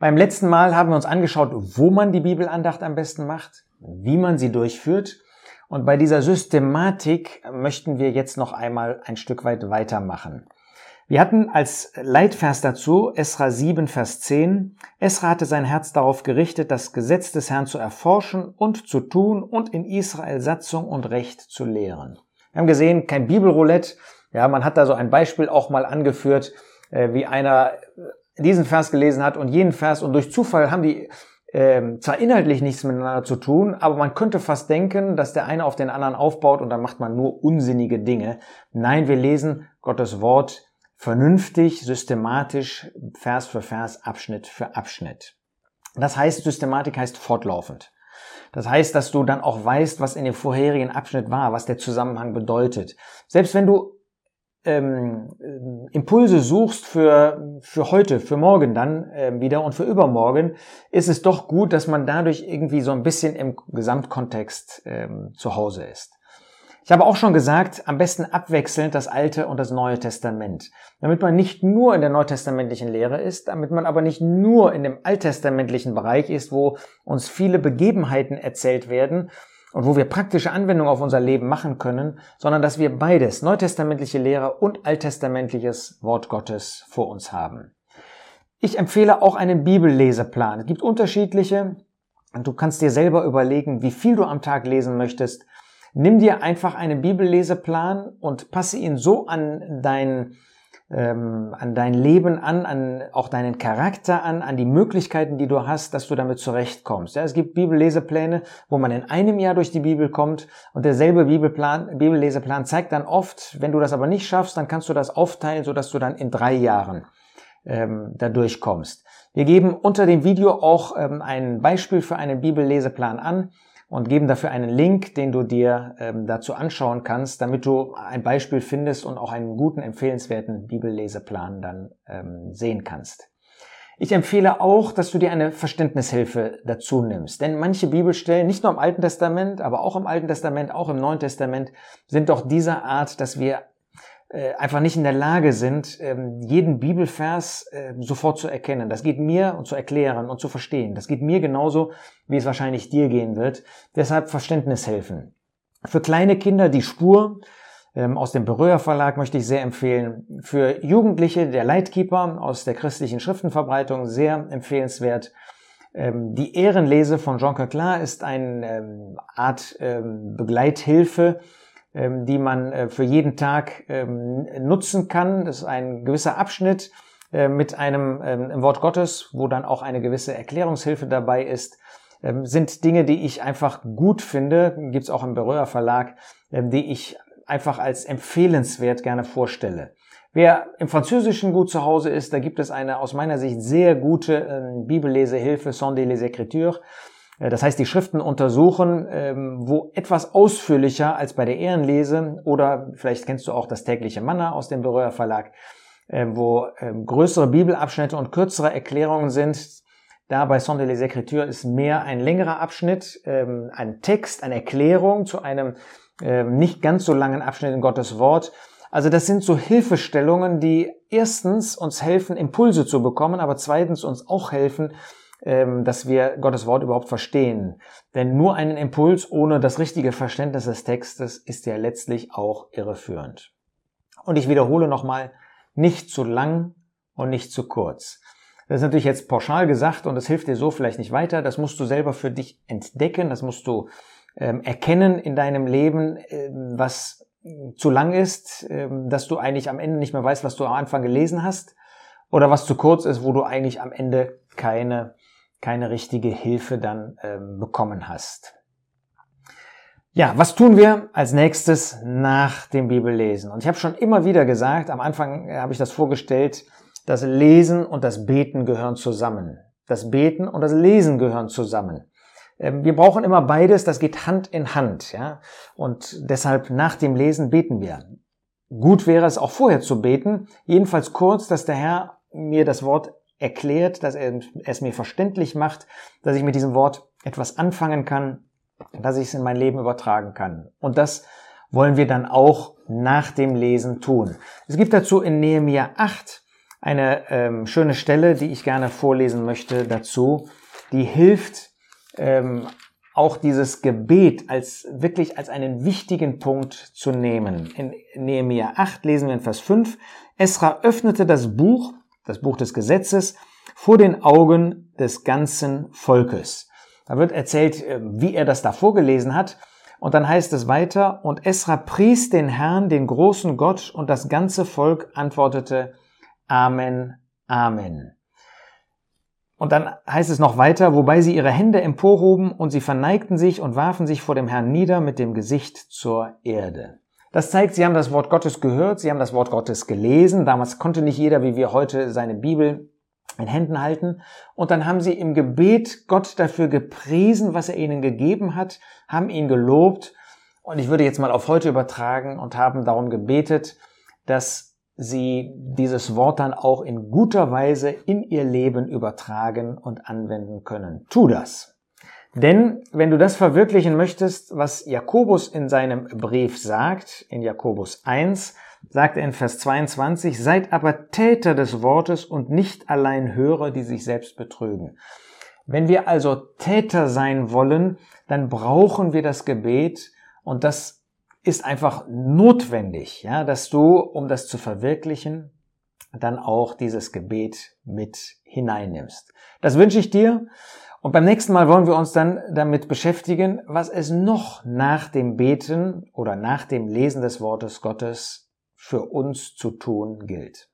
Beim letzten Mal haben wir uns angeschaut, wo man die Bibelandacht am besten macht, wie man sie durchführt. Und bei dieser Systematik möchten wir jetzt noch einmal ein Stück weit weitermachen. Wir hatten als Leitvers dazu Esra 7, Vers 10. Esra hatte sein Herz darauf gerichtet, das Gesetz des Herrn zu erforschen und zu tun und in Israel Satzung und Recht zu lehren. Wir haben gesehen, kein Bibelroulette. Ja, man hat da so ein Beispiel auch mal angeführt, äh, wie einer diesen Vers gelesen hat und jeden Vers und durch Zufall haben die ähm, zwar inhaltlich nichts miteinander zu tun, aber man könnte fast denken, dass der eine auf den anderen aufbaut und dann macht man nur unsinnige Dinge. Nein, wir lesen Gottes Wort vernünftig, systematisch, Vers für Vers, Abschnitt für Abschnitt. Das heißt, Systematik heißt fortlaufend. Das heißt, dass du dann auch weißt, was in dem vorherigen Abschnitt war, was der Zusammenhang bedeutet. Selbst wenn du ähm, Impulse suchst für, für heute, für morgen dann äh, wieder und für übermorgen, ist es doch gut, dass man dadurch irgendwie so ein bisschen im Gesamtkontext ähm, zu Hause ist. Ich habe auch schon gesagt, am besten abwechselnd das Alte und das Neue Testament, damit man nicht nur in der neutestamentlichen Lehre ist, damit man aber nicht nur in dem alttestamentlichen Bereich ist, wo uns viele Begebenheiten erzählt werden und wo wir praktische Anwendungen auf unser Leben machen können, sondern dass wir beides, neutestamentliche Lehre und alttestamentliches Wort Gottes vor uns haben. Ich empfehle auch einen Bibelleseplan. Es gibt unterschiedliche und du kannst dir selber überlegen, wie viel du am Tag lesen möchtest Nimm dir einfach einen Bibelleseplan und passe ihn so an dein, ähm, an dein Leben an, an auch deinen Charakter an, an die Möglichkeiten, die du hast, dass du damit zurechtkommst. Ja, es gibt Bibellesepläne, wo man in einem Jahr durch die Bibel kommt und derselbe Bibelplan, Bibelleseplan zeigt dann oft, wenn du das aber nicht schaffst, dann kannst du das aufteilen, sodass du dann in drei Jahren ähm, da durchkommst. Wir geben unter dem Video auch ähm, ein Beispiel für einen Bibelleseplan an und geben dafür einen Link, den du dir ähm, dazu anschauen kannst, damit du ein Beispiel findest und auch einen guten, empfehlenswerten Bibelleseplan dann ähm, sehen kannst. Ich empfehle auch, dass du dir eine Verständnishilfe dazu nimmst. Denn manche Bibelstellen, nicht nur im Alten Testament, aber auch im Alten Testament, auch im Neuen Testament, sind doch dieser Art, dass wir einfach nicht in der Lage sind, ähm, jeden Bibelvers äh, sofort zu erkennen. Das geht mir und zu erklären und zu verstehen. Das geht mir genauso, wie es wahrscheinlich dir gehen wird. Deshalb Verständnis helfen. Für kleine Kinder die Spur ähm, aus dem Berührer Verlag möchte ich sehr empfehlen. Für Jugendliche der Lightkeeper aus der christlichen Schriftenverbreitung sehr empfehlenswert. Ähm, die Ehrenlese von Jean Coquelin ist eine Art Begleithilfe die man äh, für jeden Tag ähm, nutzen kann. Das ist ein gewisser Abschnitt äh, mit einem ähm, Wort Gottes, wo dann auch eine gewisse Erklärungshilfe dabei ist. Sind Dinge, die ich einfach gut finde, gibt's auch im Berührer Verlag, die ich einfach als empfehlenswert gerne vorstelle. Wer im Französischen gut zu Hause ist, da gibt es eine aus meiner Sicht sehr gute Bibellesehilfe, Sondé les Écritures. Äh, das heißt, die Schriften untersuchen, ähm, wo etwas ausführlicher als bei der Ehrenlese oder vielleicht kennst du auch das tägliche Manna aus dem Berührer Verlag, äh, wo ähm, größere Bibelabschnitte und kürzere Erklärungen sind. Da bei Sonde les Écritures ist mehr ein längerer Abschnitt, ähm, ein Text, eine Erklärung zu einem nicht ganz so langen Abschnitt in Gottes Wort. Also das sind so Hilfestellungen, die erstens uns helfen, Impulse zu bekommen, aber zweitens uns auch helfen, dass wir Gottes Wort überhaupt verstehen. Denn nur einen Impuls ohne das richtige Verständnis des Textes ist ja letztlich auch irreführend. Und ich wiederhole nochmal, nicht zu lang und nicht zu kurz. Das ist natürlich jetzt pauschal gesagt und das hilft dir so vielleicht nicht weiter. Das musst du selber für dich entdecken, das musst du ähm, erkennen in deinem Leben, ähm, was zu lang ist, ähm, dass du eigentlich am Ende nicht mehr weißt, was du am Anfang gelesen hast, oder was zu kurz ist, wo du eigentlich am Ende keine keine richtige Hilfe dann ähm, bekommen hast. Ja, was tun wir als nächstes nach dem Bibellesen? Und ich habe schon immer wieder gesagt, am Anfang habe ich das vorgestellt, das Lesen und das Beten gehören zusammen. Das Beten und das Lesen gehören zusammen. Ähm, wir brauchen immer beides, das geht Hand in Hand, ja. Und deshalb nach dem Lesen beten wir. Gut wäre es auch vorher zu beten, jedenfalls kurz, dass der Herr mir das Wort erklärt, dass er es mir verständlich macht, dass ich mit diesem Wort etwas anfangen kann, dass ich es in mein Leben übertragen kann. Und das wollen wir dann auch nach dem Lesen tun. Es gibt dazu in Nehemiah 8 eine ähm, schöne Stelle, die ich gerne vorlesen möchte dazu, die hilft, ähm, auch dieses Gebet als wirklich als einen wichtigen Punkt zu nehmen. In Nehemiah 8 lesen wir in Vers 5, Esra öffnete das Buch, das Buch des Gesetzes, vor den Augen des ganzen Volkes. Da wird erzählt, äh, wie er das da vorgelesen hat. Und dann heißt es weiter, und Esra pries den Herrn, den großen Gott, und das ganze Volk antwortete, Amen, Amen. Und dann heißt es noch weiter, wobei sie ihre Hände emporhoben und sie verneigten sich und warfen sich vor dem Herrn nieder mit dem Gesicht zur Erde. Das zeigt, sie haben das Wort Gottes gehört, sie haben das Wort Gottes gelesen. Damals konnte nicht jeder, wie wir heute, seine Bibel in Händen halten. Und dann haben sie im Gebet Gott dafür gepriesen, was er ihnen gegeben hat, haben ihn gelobt. Und ich würde jetzt mal auf heute übertragen und haben darum gebetet, dass sie dieses Wort dann auch in guter Weise in ihr Leben übertragen und anwenden können. Tu das. Denn wenn du das verwirklichen möchtest, was Jakobus in seinem Brief sagt, in Jakobus 1, sagt er in Vers 22, seid aber Täter des Wortes und nicht allein Hörer, die sich selbst betrügen. Wenn wir also Täter sein wollen, dann brauchen wir das Gebet und das ist einfach notwendig, ja, dass du, um das zu verwirklichen, dann auch dieses Gebet mit hineinnimmst. Das wünsche ich dir. Und beim nächsten Mal wollen wir uns dann damit beschäftigen, was es noch nach dem Beten oder nach dem Lesen des Wortes Gottes für uns zu tun gilt.